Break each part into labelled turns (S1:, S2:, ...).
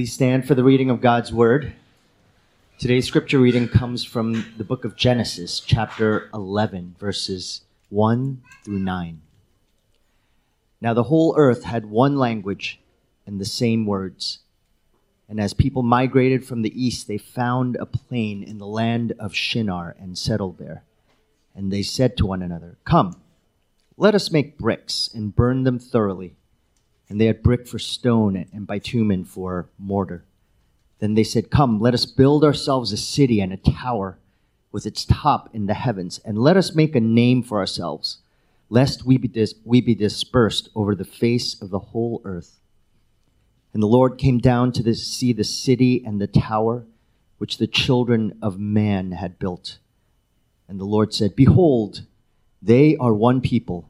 S1: Please stand for the reading of God's Word. Today's scripture reading comes from the book of Genesis, chapter 11, verses 1 through 9. Now the whole earth had one language and the same words. And as people migrated from the east, they found a plain in the land of Shinar and settled there. And they said to one another, Come, let us make bricks and burn them thoroughly and they had brick for stone and bitumen for mortar. Then they said, Come, let us build ourselves a city and a tower with its top in the heavens, and let us make a name for ourselves, lest we be, dis- we be dispersed over the face of the whole earth. And the Lord came down to the, see the city and the tower which the children of man had built. And the Lord said, Behold, they are one people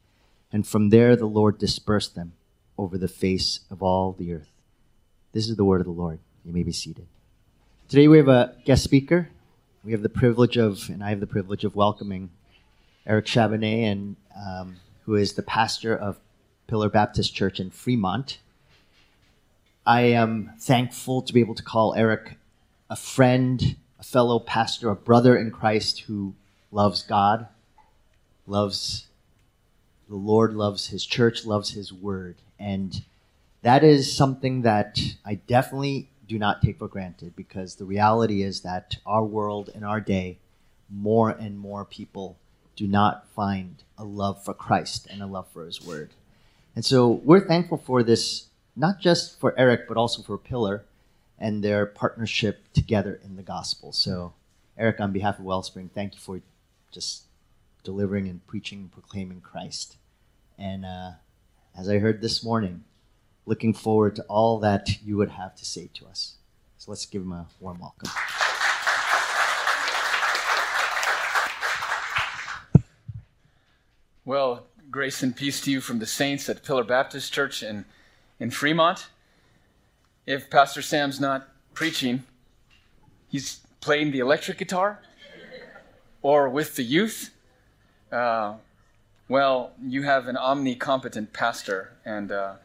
S1: And from there the Lord dispersed them over the face of all the earth. This is the word of the Lord. You may be seated. Today we have a guest speaker. We have the privilege of, and I have the privilege of welcoming Eric Chabaneix, and um, who is the pastor of Pillar Baptist Church in Fremont. I am thankful to be able to call Eric a friend, a fellow pastor, a brother in Christ who loves God, loves the Lord loves his church, loves his word. And that is something that I definitely do not take for granted because the reality is that our world and our day, more and more people do not find a love for Christ and a love for his word. And so we're thankful for this, not just for Eric, but also for Pillar and their partnership together in the gospel. So, Eric, on behalf of Wellspring, thank you for just delivering and preaching and proclaiming Christ. And uh, as I heard this morning, looking forward to all that you would have to say to us. So let's give him a warm welcome.
S2: Well, grace and peace to you from the saints at Pillar Baptist Church in, in Fremont. If Pastor Sam's not preaching, he's playing the electric guitar or with the youth. Uh, well, you have an omnicompetent pastor, and uh,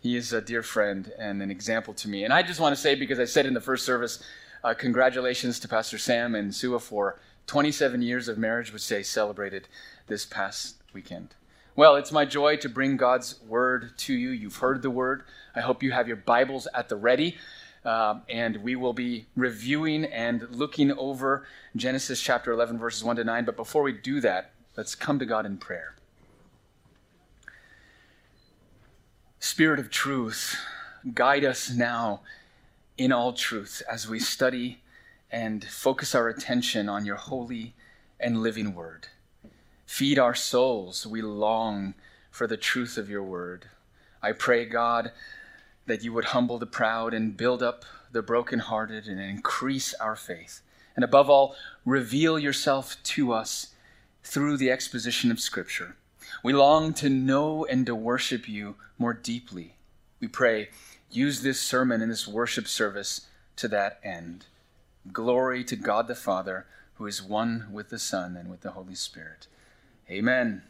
S2: he is a dear friend and an example to me. And I just want to say, because I said in the first service, uh, congratulations to Pastor Sam and Sua for 27 years of marriage, which they celebrated this past weekend. Well, it's my joy to bring God's word to you. You've heard the word. I hope you have your Bibles at the ready. Uh, and we will be reviewing and looking over Genesis chapter 11, verses 1 to 9. But before we do that, Let's come to God in prayer. Spirit of truth, guide us now in all truth as we study and focus our attention on your holy and living word. Feed our souls. We long for the truth of your word. I pray, God, that you would humble the proud and build up the brokenhearted and increase our faith. And above all, reveal yourself to us through the exposition of Scripture. We long to know and to worship you more deeply. We pray, use this sermon and this worship service to that end. Glory to God the Father, who is one with the Son and with the Holy Spirit. Amen.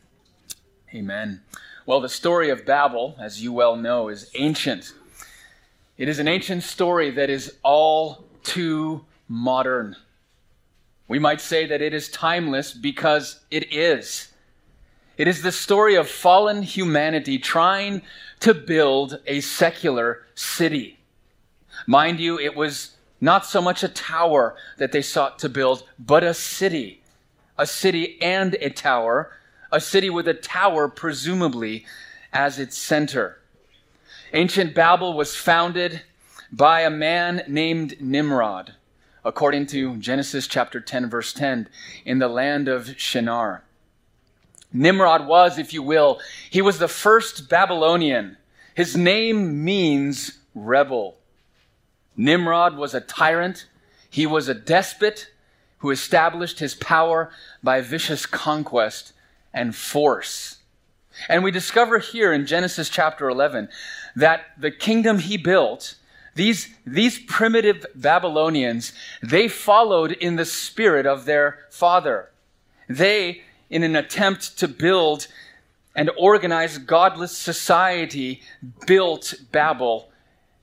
S2: Amen. Well, the story of Babel, as you well know, is ancient. It is an ancient story that is all too modern. We might say that it is timeless because it is. It is the story of fallen humanity trying to build a secular city. Mind you, it was not so much a tower that they sought to build, but a city. A city and a tower, a city with a tower presumably as its center. Ancient Babel was founded by a man named Nimrod according to Genesis chapter 10, verse 10, in the land of Shinar. Nimrod was, if you will, he was the first Babylonian. His name means rebel. Nimrod was a tyrant, he was a despot who established his power by vicious conquest and force. And we discover here in Genesis chapter 11 that the kingdom he built, these, these primitive Babylonians, they followed in the spirit of their father. They, in an attempt to build and organize godless society, built Babel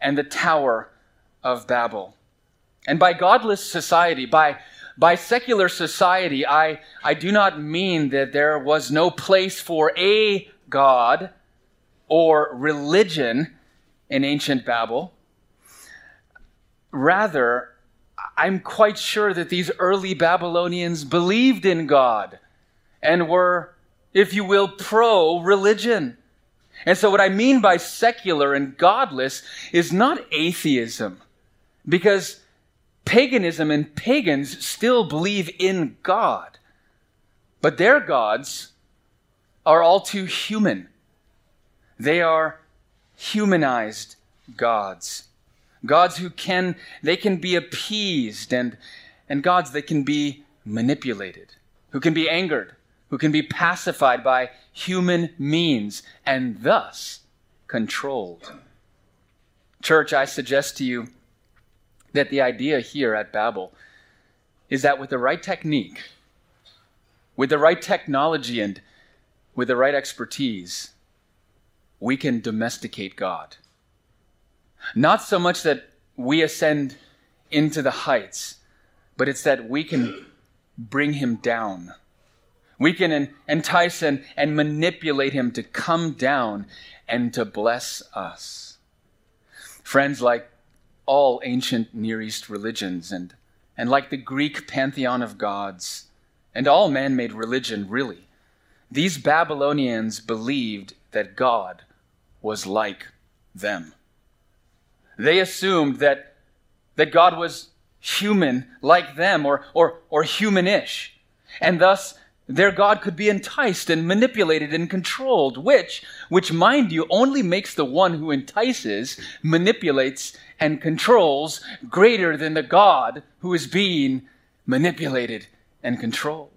S2: and the Tower of Babel. And by godless society, by, by secular society, I, I do not mean that there was no place for a God or religion in ancient Babel. Rather, I'm quite sure that these early Babylonians believed in God and were, if you will, pro religion. And so, what I mean by secular and godless is not atheism, because paganism and pagans still believe in God, but their gods are all too human. They are humanized gods. Gods who can, they can be appeased and, and gods that can be manipulated, who can be angered, who can be pacified by human means and thus controlled. Church, I suggest to you that the idea here at Babel is that with the right technique, with the right technology, and with the right expertise, we can domesticate God. Not so much that we ascend into the heights, but it's that we can bring him down. We can entice and, and manipulate him to come down and to bless us. Friends, like all ancient Near East religions and, and like the Greek pantheon of gods and all man made religion, really, these Babylonians believed that God was like them. They assumed that, that God was human like them or, or, or humanish, and thus their God could be enticed and manipulated and controlled, which, which mind you, only makes the one who entices, manipulates, and controls greater than the God who is being manipulated and controlled.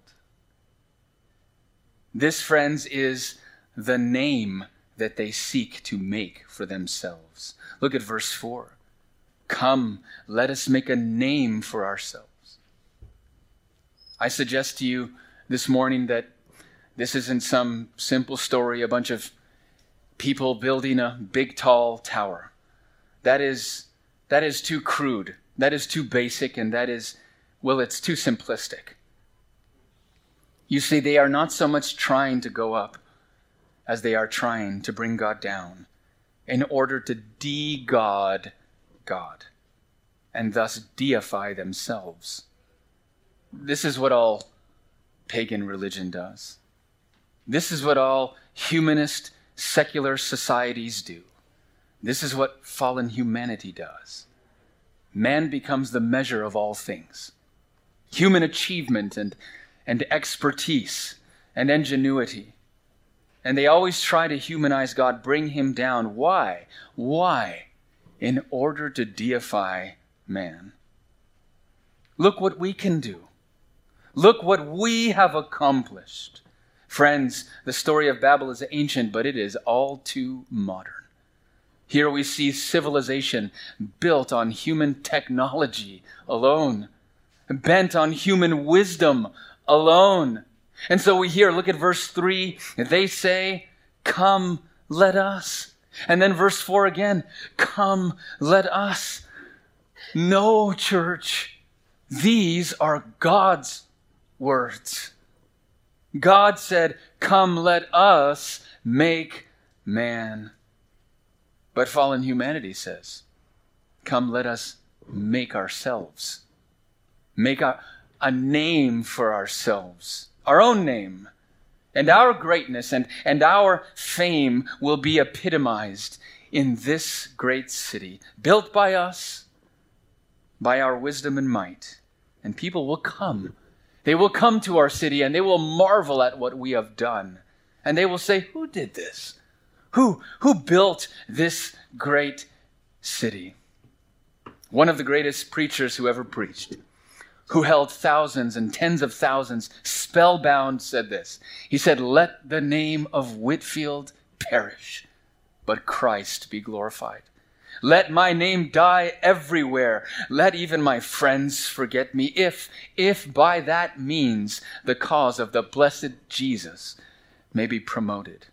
S2: This, friends, is the name that they seek to make for themselves. Look at verse 4. Come, let us make a name for ourselves. I suggest to you this morning that this isn't some simple story, a bunch of people building a big, tall tower. That is, that is too crude. That is too basic, and that is, well, it's too simplistic. You see, they are not so much trying to go up as they are trying to bring God down in order to de God God and thus deify themselves. This is what all pagan religion does. This is what all humanist secular societies do. This is what fallen humanity does. Man becomes the measure of all things. Human achievement and, and expertise and ingenuity and they always try to humanize God, bring him down. Why? Why? In order to deify man. Look what we can do. Look what we have accomplished. Friends, the story of Babel is ancient, but it is all too modern. Here we see civilization built on human technology alone, bent on human wisdom alone. And so we hear, look at verse 3. They say, Come, let us. And then verse 4 again, Come, let us. No, church. These are God's words. God said, Come, let us make man. But fallen humanity says, Come, let us make ourselves. Make a, a name for ourselves our own name, and our greatness and, and our fame will be epitomized in this great city, built by us, by our wisdom and might. And people will come. They will come to our city and they will marvel at what we have done. And they will say, Who did this? Who, who built this great city? one of the greatest preachers who ever preached, who held thousands and tens of thousands spellbound, said this. He said, Let the name of Whitefield perish, but Christ be glorified. Let my name die everywhere. Let even my friends forget me, if, if by that means the cause of the blessed Jesus may be promoted.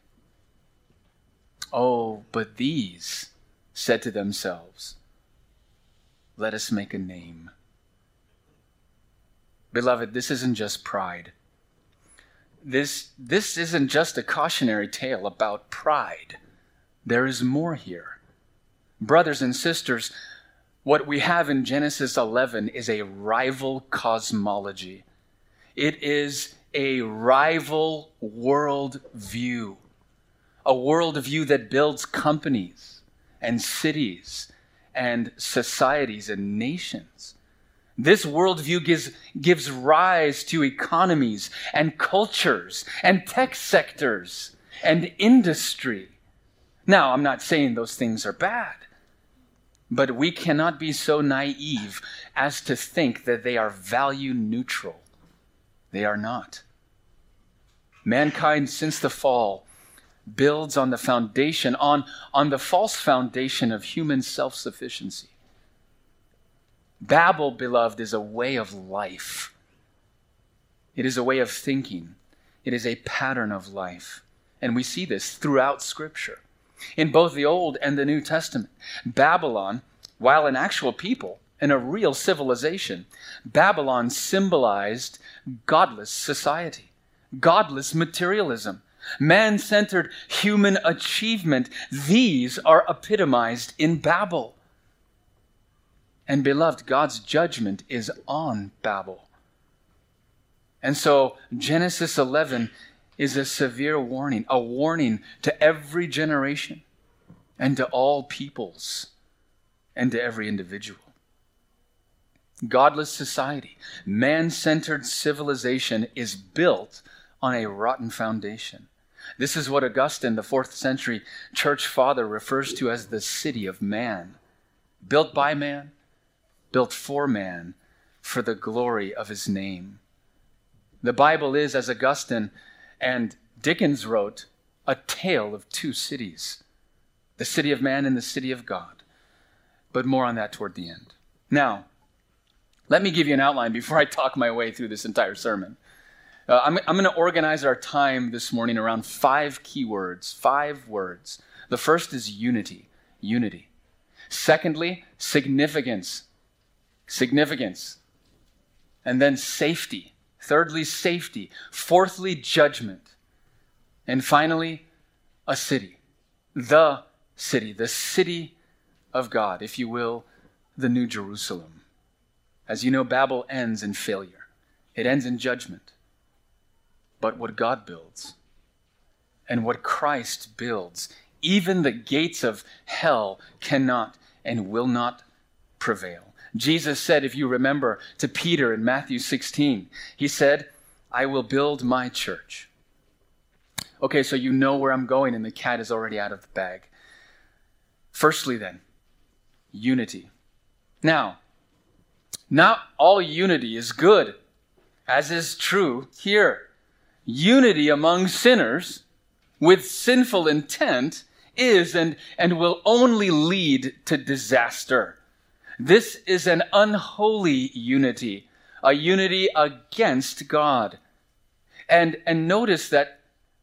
S2: Oh, but these said to themselves, Let us make a name. Beloved, this isn't just pride. This, this isn't just a cautionary tale about pride. There is more here. Brothers and sisters, what we have in Genesis 11 is a rival cosmology. It is a rival world view, a world view that builds companies and cities and societies and nations. This worldview gives, gives rise to economies and cultures and tech sectors and industry. Now, I'm not saying those things are bad. But we cannot be so naive as to think that they are value neutral. They are not. Mankind, since the fall, builds on the foundation, on, on the false foundation of human self sufficiency. Babel, beloved, is a way of life. It is a way of thinking. It is a pattern of life. And we see this throughout Scripture in both the Old and the New Testament. Babylon, while an actual people and a real civilization, Babylon symbolized godless society, godless materialism, man centered human achievement. These are epitomized in Babel. And beloved, God's judgment is on Babel. And so Genesis 11 is a severe warning, a warning to every generation and to all peoples and to every individual. Godless society, man centered civilization is built on a rotten foundation. This is what Augustine, the fourth century church father, refers to as the city of man. Built by man, built for man, for the glory of his name. The Bible is, as Augustine and Dickens wrote a tale of two cities the city of man and the city of God. But more on that toward the end. Now, let me give you an outline before I talk my way through this entire sermon. Uh, I'm, I'm going to organize our time this morning around five key words, five words. The first is unity, unity. Secondly, significance, significance. And then safety, Thirdly, safety. Fourthly, judgment. And finally, a city. The city, the city of God, if you will, the New Jerusalem. As you know, Babel ends in failure, it ends in judgment. But what God builds and what Christ builds, even the gates of hell cannot and will not prevail. Jesus said, if you remember, to Peter in Matthew 16, he said, I will build my church. Okay, so you know where I'm going, and the cat is already out of the bag. Firstly, then, unity. Now, not all unity is good, as is true here. Unity among sinners with sinful intent is and, and will only lead to disaster. This is an unholy unity, a unity against God. And, and notice that,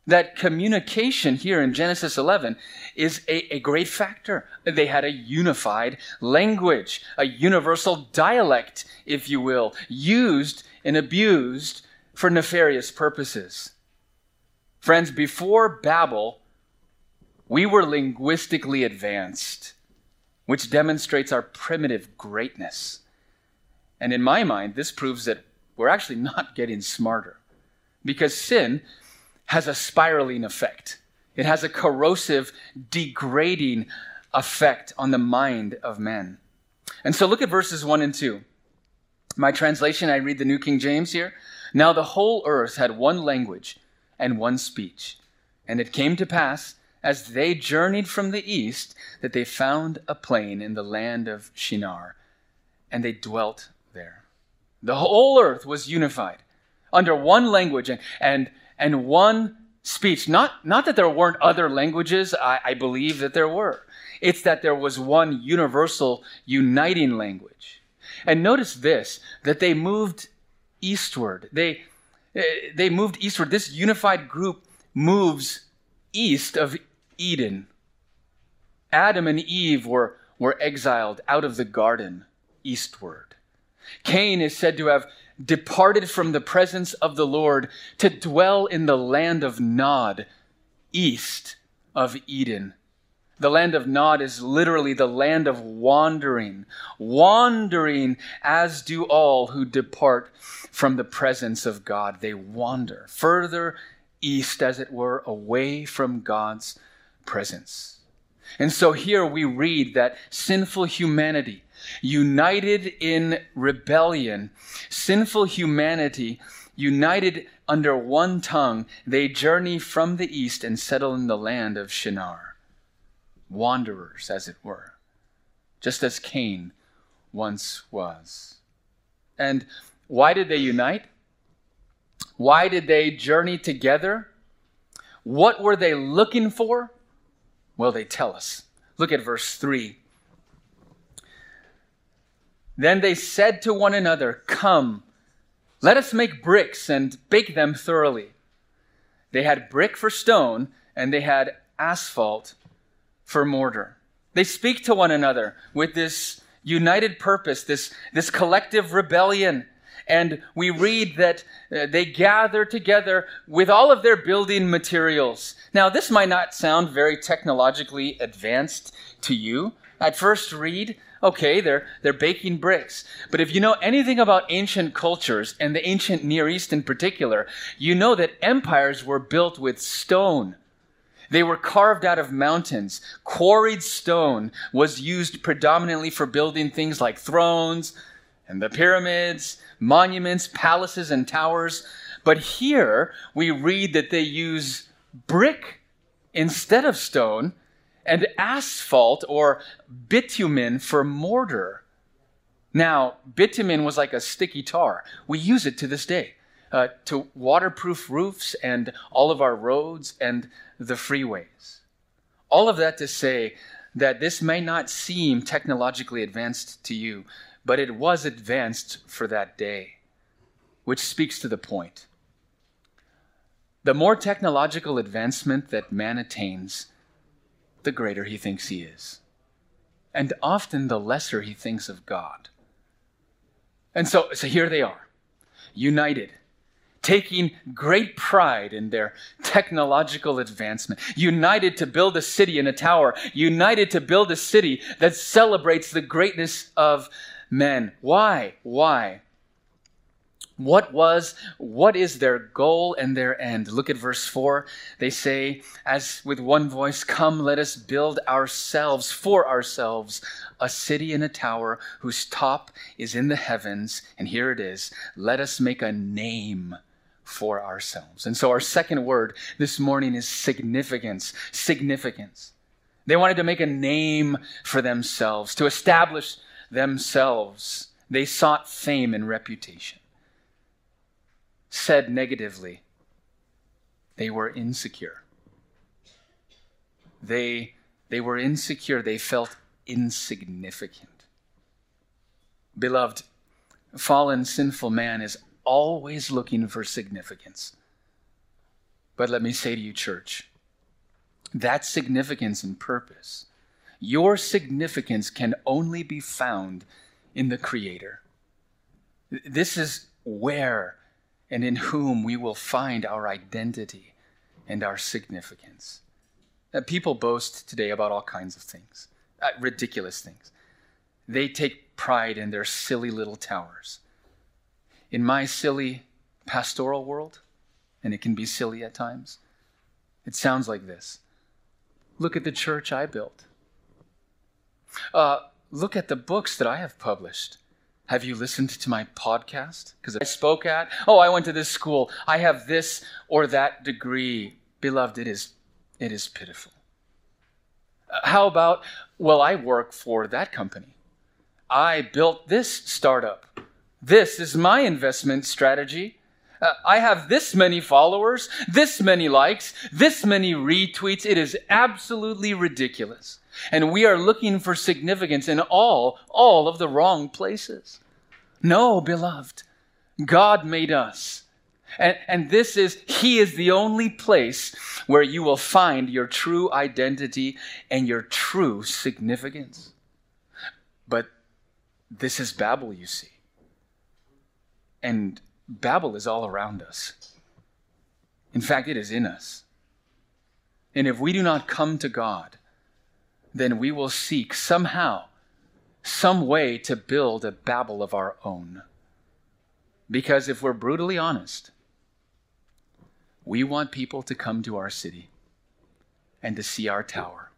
S2: that communication here in Genesis 11 is a, a great factor. They had a unified language, a universal dialect, if you will, used and abused for nefarious purposes. Friends, before Babel, we were linguistically advanced which demonstrates our primitive greatness. And in my mind, this proves that we're actually not getting smarter because sin has a spiraling effect. It has a corrosive, degrading effect on the mind of men. And so look at verses 1 and 2. My translation, I read the New King James here. Now the whole earth had one language and one speech. And it came to pass as they journeyed from the east that they found a plain in the land of Shinar. and they dwelt there. The whole earth was unified under one language and, and, and one speech. Not, not that there weren't other languages, I, I believe that there were. It's that there was one universal uniting language. And notice this that they moved eastward. They, eh, they moved eastward. This unified group moves east of Eden. Adam and Eve were, were exiled out of the garden eastward. Cain is said to have departed from the presence of the Lord to dwell in the land of Nod, east of Eden. The land of Nod is literally the land of wandering, wandering as do all who depart from the presence of God. They wander further east, as it were, away from God's presence. And so here we read that sinful humanity, united in rebellion, sinful humanity, united under one tongue, they journey from the east and settle in the land of Shinar wanderers, as it were, just as Cain once was. And why did they unite? Why did they journey together? What were they looking for? Well, they tell us. Look at verse 3. Then they said to one another, Come, let us make bricks and bake them thoroughly. They had brick for stone, and they had asphalt for mortar. They speak to one another with this united purpose, this, this collective rebellion. And we read that uh, they gather together with all of their building materials. Now, this might not sound very technologically advanced to you. At first read, okay, they're, they're baking bricks. But if you know anything about ancient cultures, and the ancient Near East in particular, you know that empires were built with stone they were carved out of mountains. Quarried stone was used predominantly for building things like thrones and the pyramids, monuments, palaces, and towers. But here we read that they use brick instead of stone and asphalt or bitumen for mortar. Now, bitumen was like a sticky tar. We use it to this day uh, to waterproof roofs and all of our roads and the freeways. All of that to say that this may not seem technologically advanced to you, but it was advanced for that day, which speaks to the point. The more technological advancement that man attains, the greater he thinks he is, and often the lesser he thinks of God. And so, so here they are, united taking great pride in their technological advancement, united to build a city and a tower, united to build a city that celebrates the greatness of men. Why? Why? What was, what is their goal and their end? Look at verse 4. They say, as with one voice, Come, let us build ourselves, for ourselves, a city and a tower whose top is in the heavens. And here it is let us make a name for ourselves. And so our second word this morning is significance. Significance. They wanted to make a name for themselves, to establish themselves. They sought fame and reputation. Said negatively, they were insecure. They, they were insecure. They felt insignificant. Beloved, fallen, sinful man is always looking for significance. But let me say to you, church, that significance and purpose, your significance can only be found in the Creator. This is where and in whom we will find our identity and our significance. Uh, people boast today about all kinds of things, uh, ridiculous things. They take pride in their silly little towers in my silly pastoral world, and it can be silly at times, it sounds like this Look at the church I built. Uh, look at the books that I have published. Have you listened to my podcast? Because I spoke at, oh, I went to this school. I have this or that degree. Beloved, it is, it is pitiful. Uh, how about, well, I work for that company. I built this startup. This is my investment strategy. Uh, I have this many followers, this many likes, this many retweets. It is absolutely ridiculous. And we are looking for significance in all, all of the wrong places. No, beloved, God made us. And, and this is, He is the only place where you will find your true identity and your true significance. But this is Babel, you see. And Babel is all around us. In fact, it is in us. And if we do not come to God, then we will seek somehow, some way to build a Babel of our own. Because if we're brutally honest, we want people to come to our city and to see our tower.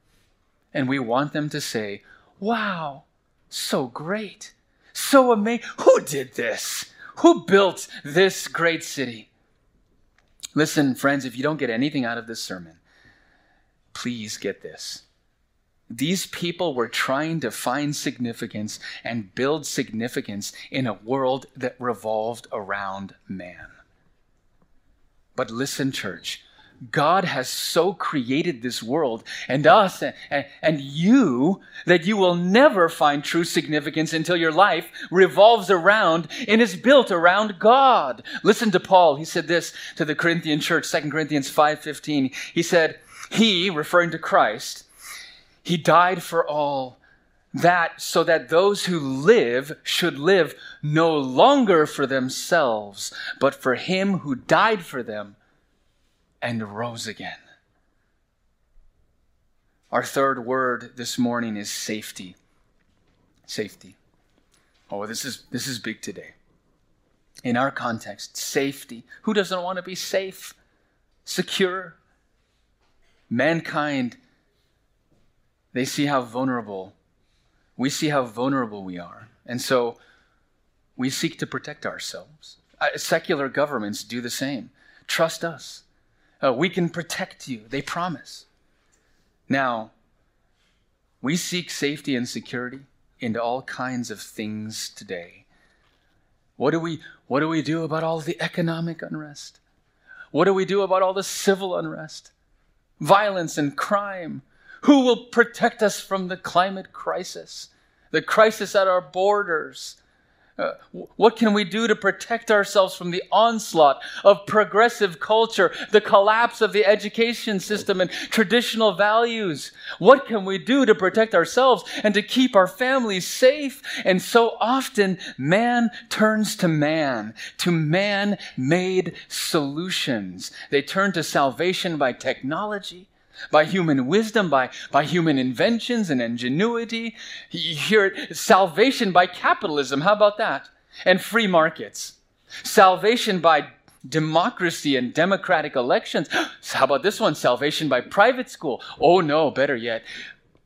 S2: And we want them to say, Wow, so great, so amazing. Who did this? Who built this great city? Listen, friends, if you don't get anything out of this sermon, please get this. These people were trying to find significance and build significance in a world that revolved around man. But listen, church, God has so created this world and us and, and, you that you will never find true significance until your life revolves around and is built around God. Listen to Paul. He said this to the Corinthian church, 2 Corinthians 5:15. He said, "He, referring to Christ, he died for all that so that those who live should live no longer for themselves, but for him who died for them and rose again. Our third word this morning is safety. Safety. Oh, this is this is big today. In our context, safety. Who doesn't want to be safe, secure? Mankind they see how vulnerable, we see how vulnerable we are. And so we seek to protect ourselves. Uh, secular governments do the same. Trust us. Uh, we can protect you, they promise. Now, we seek safety and security into all kinds of things today. What do we, what do, we do about all the economic unrest? What do we do about all the civil unrest? Violence and crime, who will protect us from the climate crisis, the crisis at our borders? Uh, what can we do to protect ourselves from the onslaught of progressive culture, the collapse of the education system and traditional values? What can we do to protect ourselves and to keep our families safe? And so often, man turns to man, to man made solutions. They turn to salvation by technology by human wisdom, by, by human inventions and ingenuity. You hear it, salvation by capitalism. How about that? And free markets. Salvation by democracy and democratic elections. How about this one? Salvation by private school. Oh no, better yet,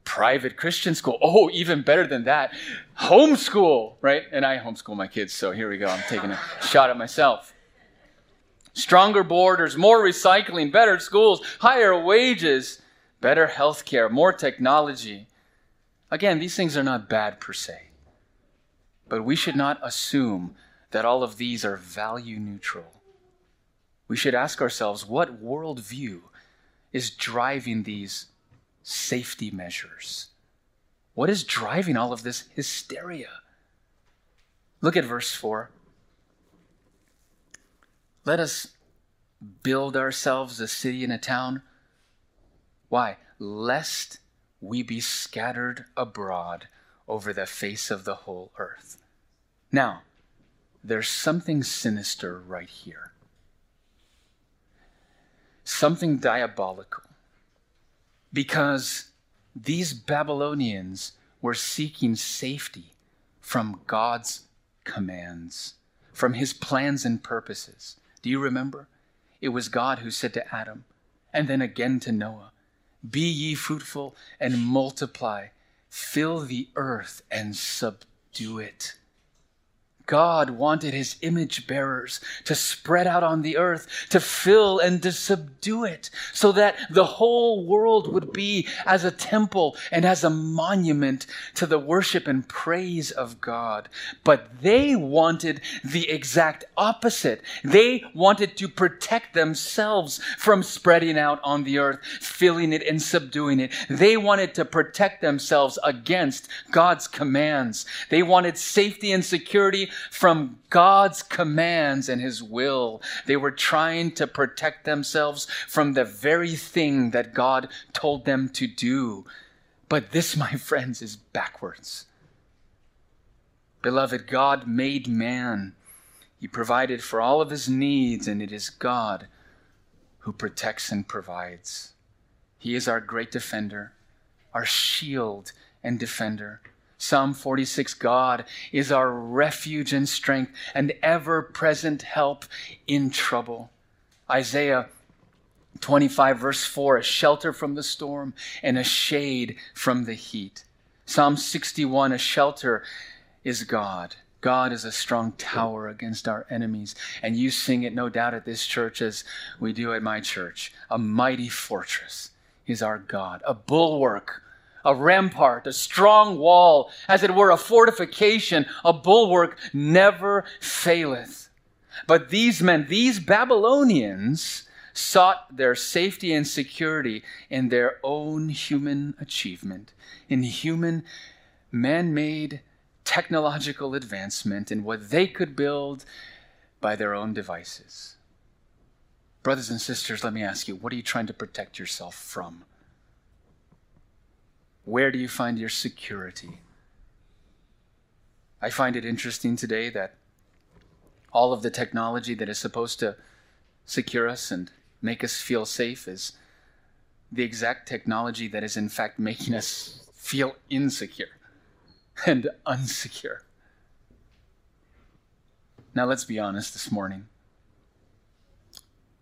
S2: private Christian school. Oh, even better than that, homeschool, right? And I homeschool my kids, so here we go. I'm taking a shot at myself stronger borders, more recycling, better schools, higher wages, better health care, more technology. Again, these things are not bad per se. But we should not assume that all of these are value neutral. We should ask ourselves what worldview is driving these safety measures? What is driving all of this hysteria? Look at verse 4. Let us build ourselves a city and a town. Why? Lest we be scattered abroad over the face of the whole earth. Now, there's something sinister right here, something diabolical, because these Babylonians were seeking safety from God's commands, from his plans and purposes. Do you remember? It was God who said to Adam, and then again to Noah, Be ye fruitful and multiply, fill the earth and subdue it. God wanted his image bearers to spread out on the earth, to fill and to subdue it, so that the whole world would be as a temple and as a monument to the worship and praise of God. But they wanted the exact opposite. They wanted to protect themselves from spreading out on the earth, filling it and subduing it. They wanted to protect themselves against God's commands. They wanted safety and security from God's commands and His will. They were trying to protect themselves from the very thing that God told them to do. But this, my friends, is backwards. Beloved, God made man. He provided for all of his needs, and it is God who protects and provides. He is our great defender, our shield and defender. Psalm 46 God is our refuge and strength and ever present help in trouble. Isaiah 25, verse 4 a shelter from the storm and a shade from the heat. Psalm 61 a shelter is God. God is a strong tower against our enemies. And you sing it, no doubt, at this church as we do at my church. A mighty fortress is our God, a bulwark a rampart, a strong wall, as it were a fortification, a bulwark never faileth. But these men, these Babylonians, sought their safety and security in their own human achievement, in human, man made technological advancement, in what they could build by their own devices. Brothers and sisters, let me ask you, what are you trying to protect yourself from? Where do you find your security? I find it interesting today that all of the technology that is supposed to secure us and make us feel safe is the exact technology that is, in fact, making us feel insecure and unsecure. Now, let's be honest this morning.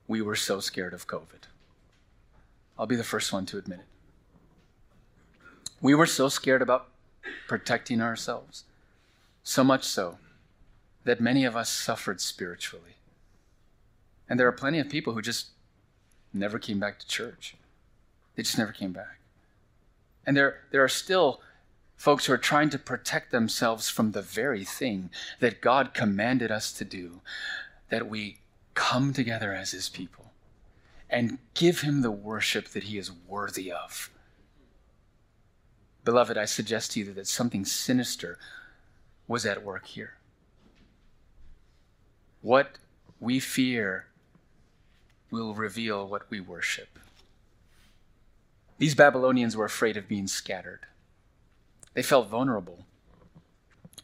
S2: We were so scared of COVID. I'll be the first one to admit it. We were so scared about protecting ourselves, so much so that many of us suffered spiritually. And there are plenty of people who just never came back to church. They just never came back. And there, there are still folks who are trying to protect themselves from the very thing that God commanded us to do that we come together as His people and give Him the worship that He is worthy of. Beloved, I suggest to you that something sinister was at work here. What we fear will reveal what we worship. These Babylonians were afraid of being scattered. They felt vulnerable.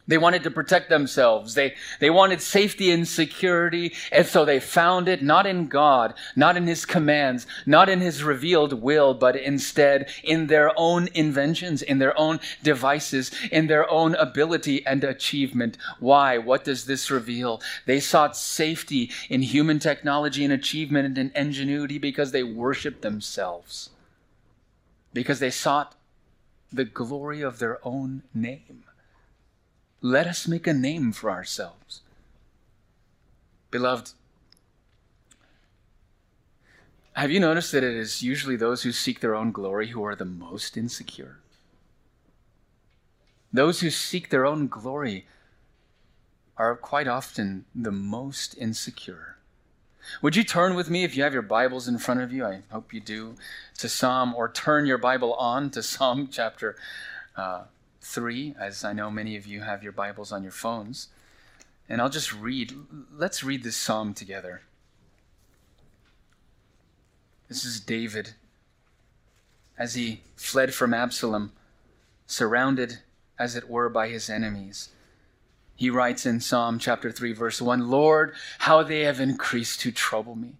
S2: They wanted to protect themselves. They, they wanted safety and security. And so they found it not in God, not in His commands, not in His revealed will, but instead in their own inventions, in their own devices, in their own ability and achievement. Why? What does this reveal? They sought safety in human technology and achievement and ingenuity because they worshiped themselves, because they sought the glory of their own name. Let us make a name for ourselves. Beloved, have you noticed that it is usually those who seek their own glory who are the most insecure? Those who seek their own glory are quite often the most insecure. Would you turn with me, if you have your Bibles in front of you, I hope you do, to Psalm, or turn your Bible on to Psalm chapter uh, 3, as I know many of you have your Bibles on your phones. And I'll just read. Let's read this psalm together. This is David as he fled from Absalom, surrounded, as it were, by his enemies. He writes in Psalm chapter 3, verse 1 Lord, how they have increased to trouble me.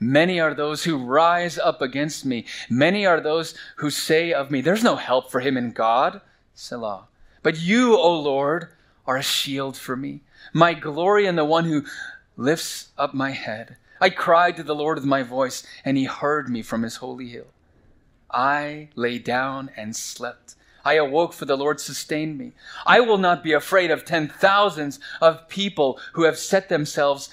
S2: Many are those who rise up against me. Many are those who say of me, There's no help for him in God. Selah. But you, O Lord, are a shield for me, my glory and the one who lifts up my head. I cried to the Lord with my voice, and he heard me from his holy hill. I lay down and slept. I awoke, for the Lord sustained me. I will not be afraid of ten thousands of people who have set themselves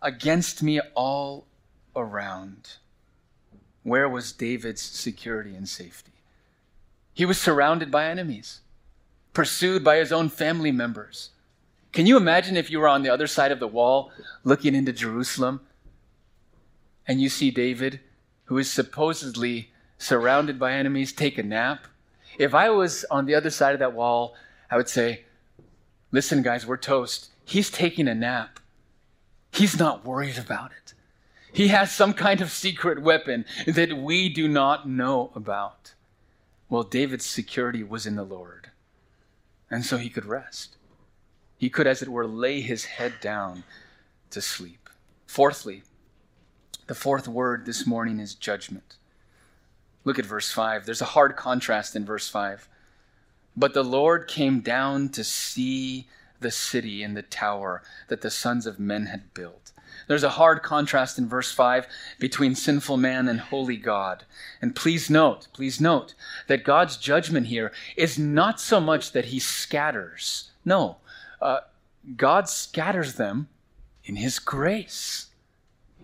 S2: against me all around. Where was David's security and safety? He was surrounded by enemies, pursued by his own family members. Can you imagine if you were on the other side of the wall looking into Jerusalem and you see David, who is supposedly surrounded by enemies, take a nap? If I was on the other side of that wall, I would say, Listen, guys, we're toast. He's taking a nap. He's not worried about it. He has some kind of secret weapon that we do not know about. Well, David's security was in the Lord. And so he could rest. He could, as it were, lay his head down to sleep. Fourthly, the fourth word this morning is judgment. Look at verse 5. There's a hard contrast in verse 5. But the Lord came down to see the city and the tower that the sons of men had built. There's a hard contrast in verse 5 between sinful man and holy God. And please note, please note that God's judgment here is not so much that he scatters. No, uh, God scatters them in his grace.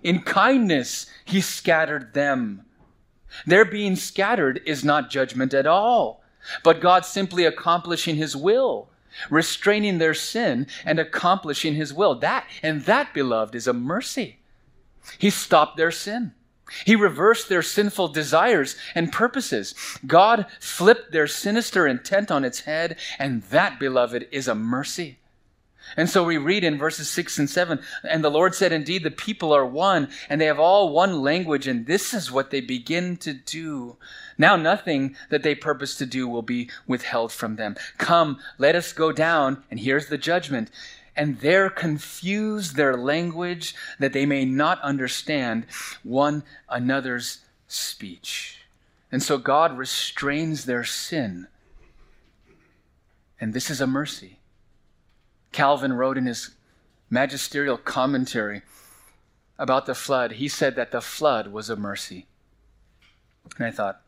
S2: In kindness, he scattered them. Their being scattered is not judgment at all, but God simply accomplishing his will restraining their sin and accomplishing his will. That, and that, beloved, is a mercy. He stopped their sin. He reversed their sinful desires and purposes. God flipped their sinister intent on its head, and that, beloved, is a mercy. And so we read in verses 6 and 7 And the Lord said, Indeed, the people are one, and they have all one language, and this is what they begin to do. Now nothing that they purpose to do will be withheld from them. Come, let us go down, and here's the judgment. And there confuse their language that they may not understand one another's speech. And so God restrains their sin. And this is a mercy. Calvin wrote in his magisterial commentary about the flood, he said that the flood was a mercy. And I thought,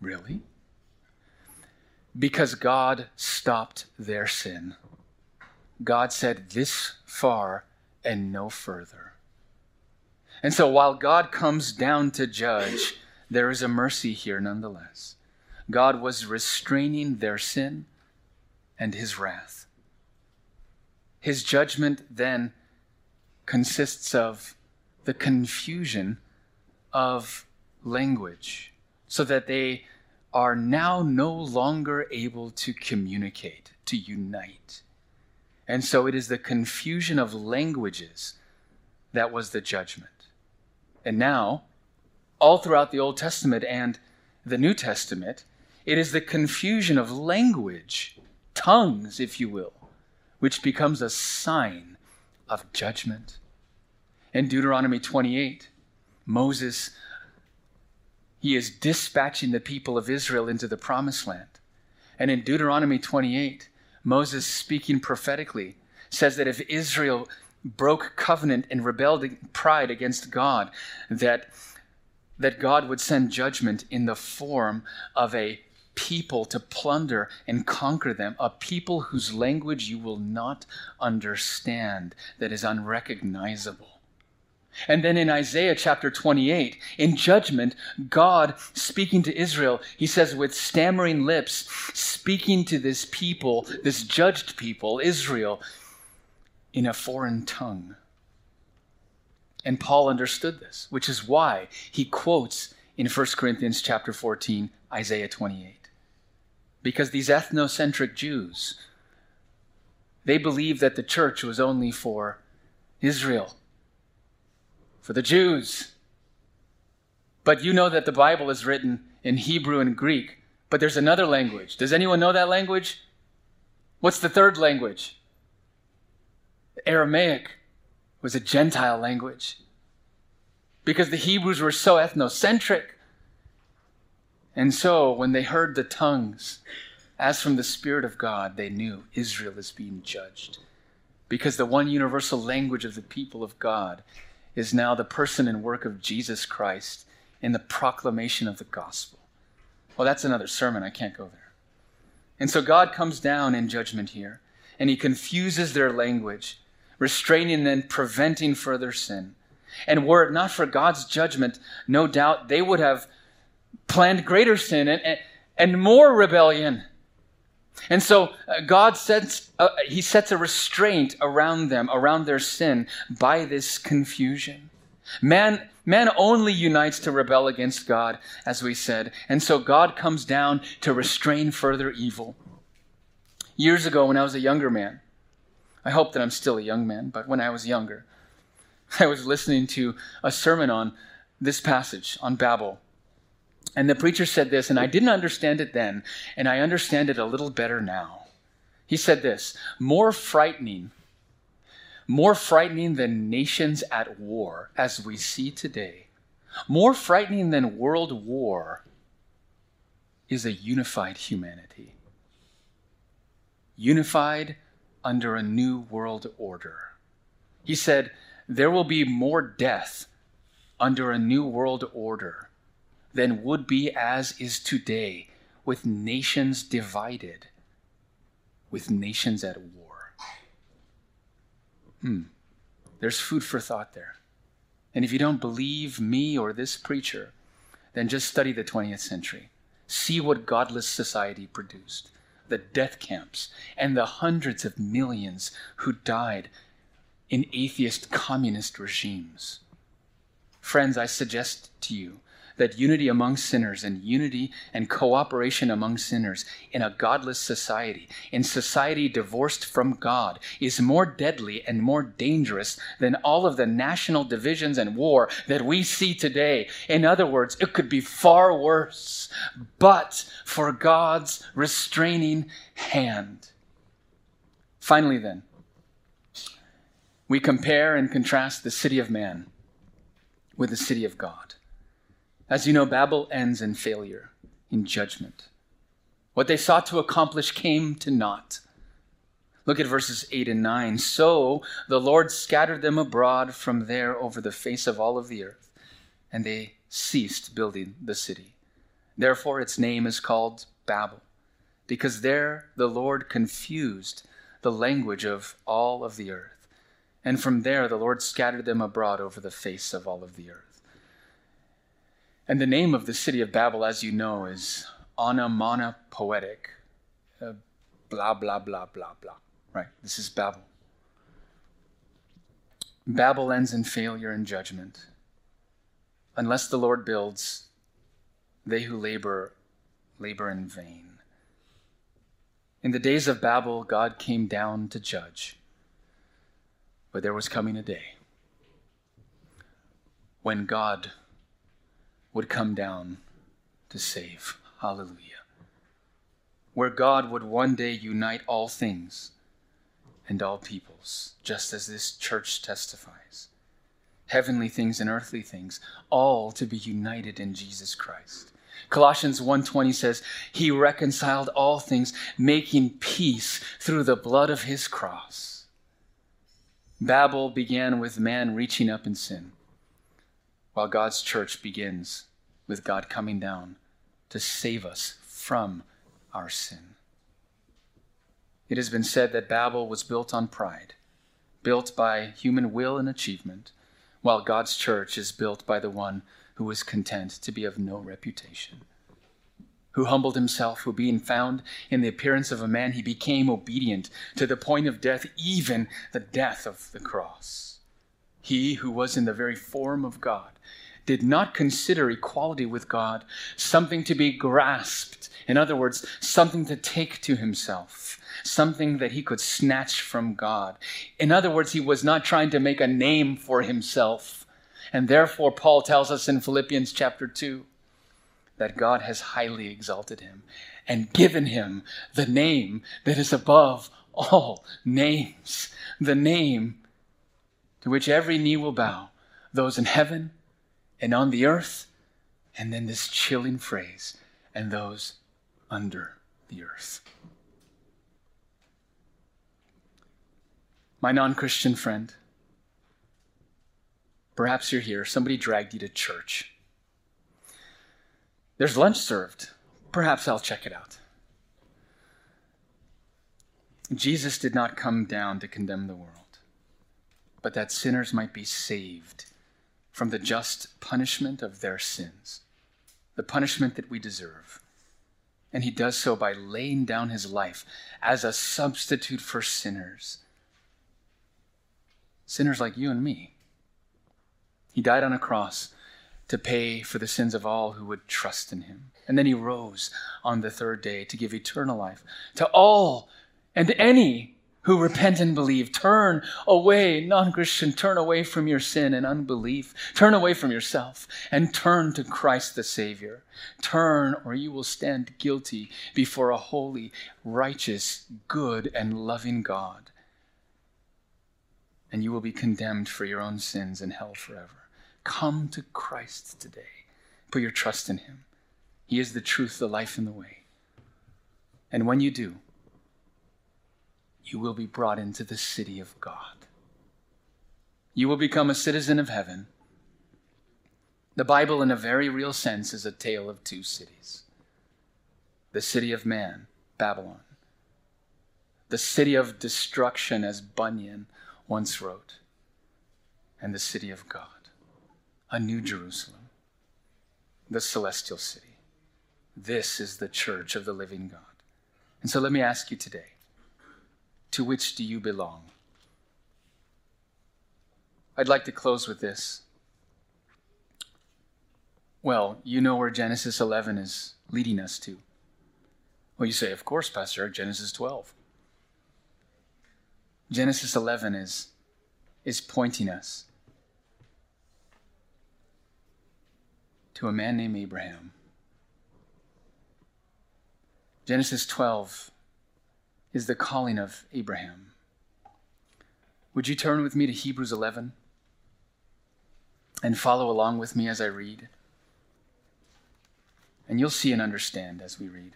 S2: really? Because God stopped their sin. God said, this far and no further. And so while God comes down to judge, there is a mercy here nonetheless. God was restraining their sin and his wrath. His judgment then consists of the confusion of language so that they are now no longer able to communicate, to unite. And so it is the confusion of languages that was the judgment. And now, all throughout the Old Testament and the New Testament, it is the confusion of language, tongues, if you will, which becomes a sign of judgment. In Deuteronomy 28, Moses he is dispatching the people of Israel into the promised land. And in Deuteronomy 28, Moses speaking prophetically says that if Israel broke covenant and rebelled in pride against God, that that God would send judgment in the form of a people to plunder and conquer them, a people whose language you will not understand, that is unrecognizable. And then in Isaiah chapter 28, in judgment, God speaking to Israel, he says, with stammering lips, speaking to this people, this judged people, Israel, in a foreign tongue. And Paul understood this, which is why he quotes in 1 Corinthians chapter 14, Isaiah 28 because these ethnocentric Jews, they believed that the church was only for Israel, for the Jews. But you know that the Bible is written in Hebrew and Greek, but there's another language. Does anyone know that language? What's the third language? Aramaic was a Gentile language because the Hebrews were so ethnocentric. And so, when they heard the tongues, as from the Spirit of God, they knew Israel is being judged. Because the one universal language of the people of God is now the person and work of Jesus Christ in the proclamation of the gospel. Well, that's another sermon. I can't go there. And so God comes down in judgment here, and he confuses their language, restraining and preventing further sin. And were it not for God's judgment, no doubt they would have planned greater sin and, and, more rebellion. And so uh, God sets, uh, he sets a restraint around them, around their sin, by this confusion. Man, man only unites to rebel against God, as we said. And so God comes down to restrain further evil. Years ago, when I was a younger man, I hope that I'm still a young man, but when I was younger, I was listening to a sermon on this passage, on Babel. And the preacher said this, and I didn't understand it then, and I understand it a little better now. He said this more frightening, more frightening than nations at war, as we see today, more frightening than world war is a unified humanity. Unified under a new world order. He said, There will be more death under a new world order than would be as is today, with nations divided, with nations at war. Hmm. There's food for thought there. And if you don't believe me or this preacher, then just study the 20th century. See what godless society produced the death camps and the hundreds of millions who died in atheist communist regimes. Friends, I suggest to you that unity among sinners and unity and cooperation among sinners in a godless society, in society divorced from God, is more deadly and more dangerous than all of the national divisions and war that we see today. In other words, it could be far worse, but for God's restraining hand. Finally, then, we compare and contrast the city of man with the city of God. As you know, Babel ends in failure, in judgment. What they sought to accomplish came to naught. Look at verses 8 and 9. So the Lord scattered them abroad from there over the face of all of the earth, and they ceased building the city. Therefore, its name is called Babel, because there the Lord confused the language of all of the earth. And from there the Lord scattered them abroad over the face of all of the earth. And the name of the city of Babel, as you know, is onomatopoetic. Uh, blah, blah, blah, blah, blah. Right? This is Babel. Babel ends in failure and judgment. Unless the Lord builds, they who labor, labor in vain. In the days of Babel, God came down to judge. But there was coming a day when God would come down to save. Hallelujah. Where God would one day unite all things and all peoples, just as this church testifies. Heavenly things and earthly things, all to be united in Jesus Christ. Colossians 1:20 says, "He reconciled all things, making peace through the blood of his cross." Babel began with man reaching up in sin while God's church begins with God coming down to save us from our sin. It has been said that Babel was built on pride, built by human will and achievement, while God's church is built by the one who was content to be of no reputation, who humbled himself, who being found in the appearance of a man, he became obedient to the point of death, even the death of the cross. He who was in the very form of God did not consider equality with God something to be grasped. In other words, something to take to himself, something that he could snatch from God. In other words, he was not trying to make a name for himself. And therefore, Paul tells us in Philippians chapter 2 that God has highly exalted him and given him the name that is above all names, the name to which every knee will bow, those in heaven and on the earth, and then this chilling phrase, and those under the earth. My non Christian friend, perhaps you're here, somebody dragged you to church. There's lunch served. Perhaps I'll check it out. Jesus did not come down to condemn the world, but that sinners might be saved from the just punishment of their sins, the punishment that we deserve. And he does so by laying down his life as a substitute for sinners. Sinners like you and me. He died on a cross to pay for the sins of all who would trust in him. And then he rose on the third day to give eternal life to all and any who repent and believe. Turn away, non Christian, turn away from your sin and unbelief. Turn away from yourself and turn to Christ the Savior. Turn, or you will stand guilty before a holy, righteous, good, and loving God. And you will be condemned for your own sins in hell forever. Come to Christ today. Put your trust in Him. He is the truth, the life, and the way. And when you do, you will be brought into the city of God. You will become a citizen of heaven. The Bible, in a very real sense, is a tale of two cities the city of man, Babylon, the city of destruction, as Bunyan once wrote, and the city of God a new Jerusalem, the celestial city. This is the church of the living God. And so let me ask you today to which do you belong? I'd like to close with this. Well, you know where Genesis 11 is leading us to. Well, you say, of course, Pastor, Genesis 12. Genesis 11 is, is pointing us to a man named Abraham. Genesis 12 is the calling of Abraham. Would you turn with me to Hebrews 11 and follow along with me as I read? And you'll see and understand as we read.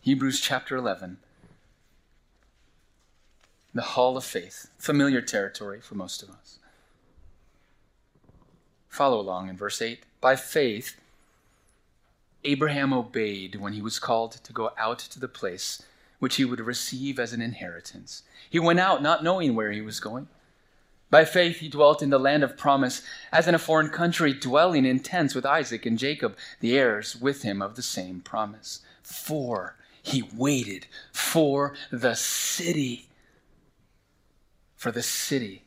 S2: Hebrews chapter 11, the hall of faith, familiar territory for most of us. Follow along in verse 8. By faith, Abraham obeyed when he was called to go out to the place which he would receive as an inheritance. He went out not knowing where he was going. By faith, he dwelt in the land of promise, as in a foreign country, dwelling in tents with Isaac and Jacob, the heirs with him of the same promise. For he waited for the city, for the city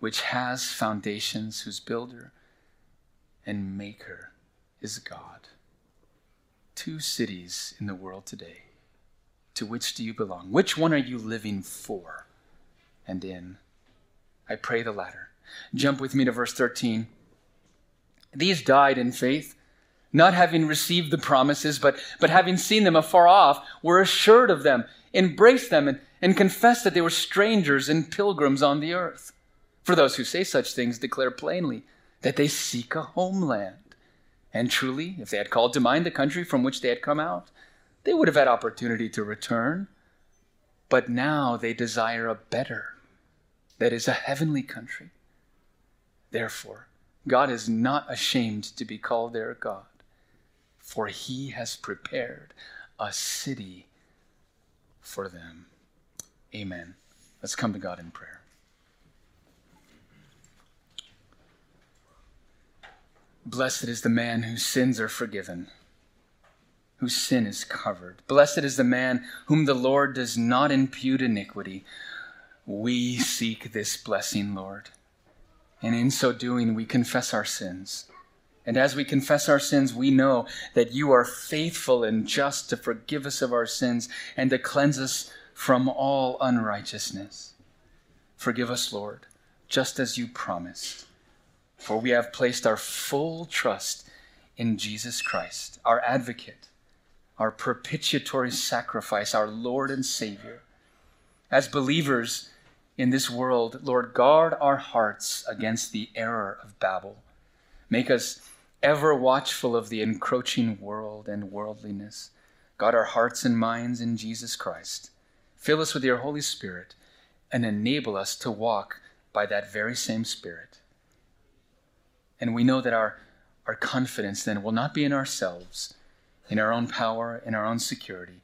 S2: which has foundations, whose builder and maker is God. Two cities in the world today. To which do you belong? Which one are you living for and in? I pray the latter. Jump with me to verse 13. These died in faith, not having received the promises, but, but having seen them afar off, were assured of them, embraced them, and, and confessed that they were strangers and pilgrims on the earth. For those who say such things declare plainly that they seek a homeland. And truly, if they had called to mind the country from which they had come out, they would have had opportunity to return. But now they desire a better, that is, a heavenly country. Therefore, God is not ashamed to be called their God, for he has prepared a city for them. Amen. Let's come to God in prayer. Blessed is the man whose sins are forgiven, whose sin is covered. Blessed is the man whom the Lord does not impute iniquity. We seek this blessing, Lord. And in so doing, we confess our sins. And as we confess our sins, we know that you are faithful and just to forgive us of our sins and to cleanse us from all unrighteousness. Forgive us, Lord, just as you promised. For we have placed our full trust in Jesus Christ, our advocate, our propitiatory sacrifice, our Lord and Savior. As believers in this world, Lord, guard our hearts against the error of Babel. Make us ever watchful of the encroaching world and worldliness. Guard our hearts and minds in Jesus Christ. Fill us with your Holy Spirit and enable us to walk by that very same Spirit. And we know that our, our confidence then will not be in ourselves, in our own power, in our own security,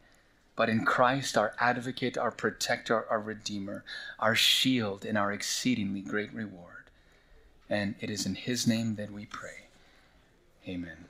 S2: but in Christ, our advocate, our protector, our redeemer, our shield, and our exceedingly great reward. And it is in his name that we pray. Amen.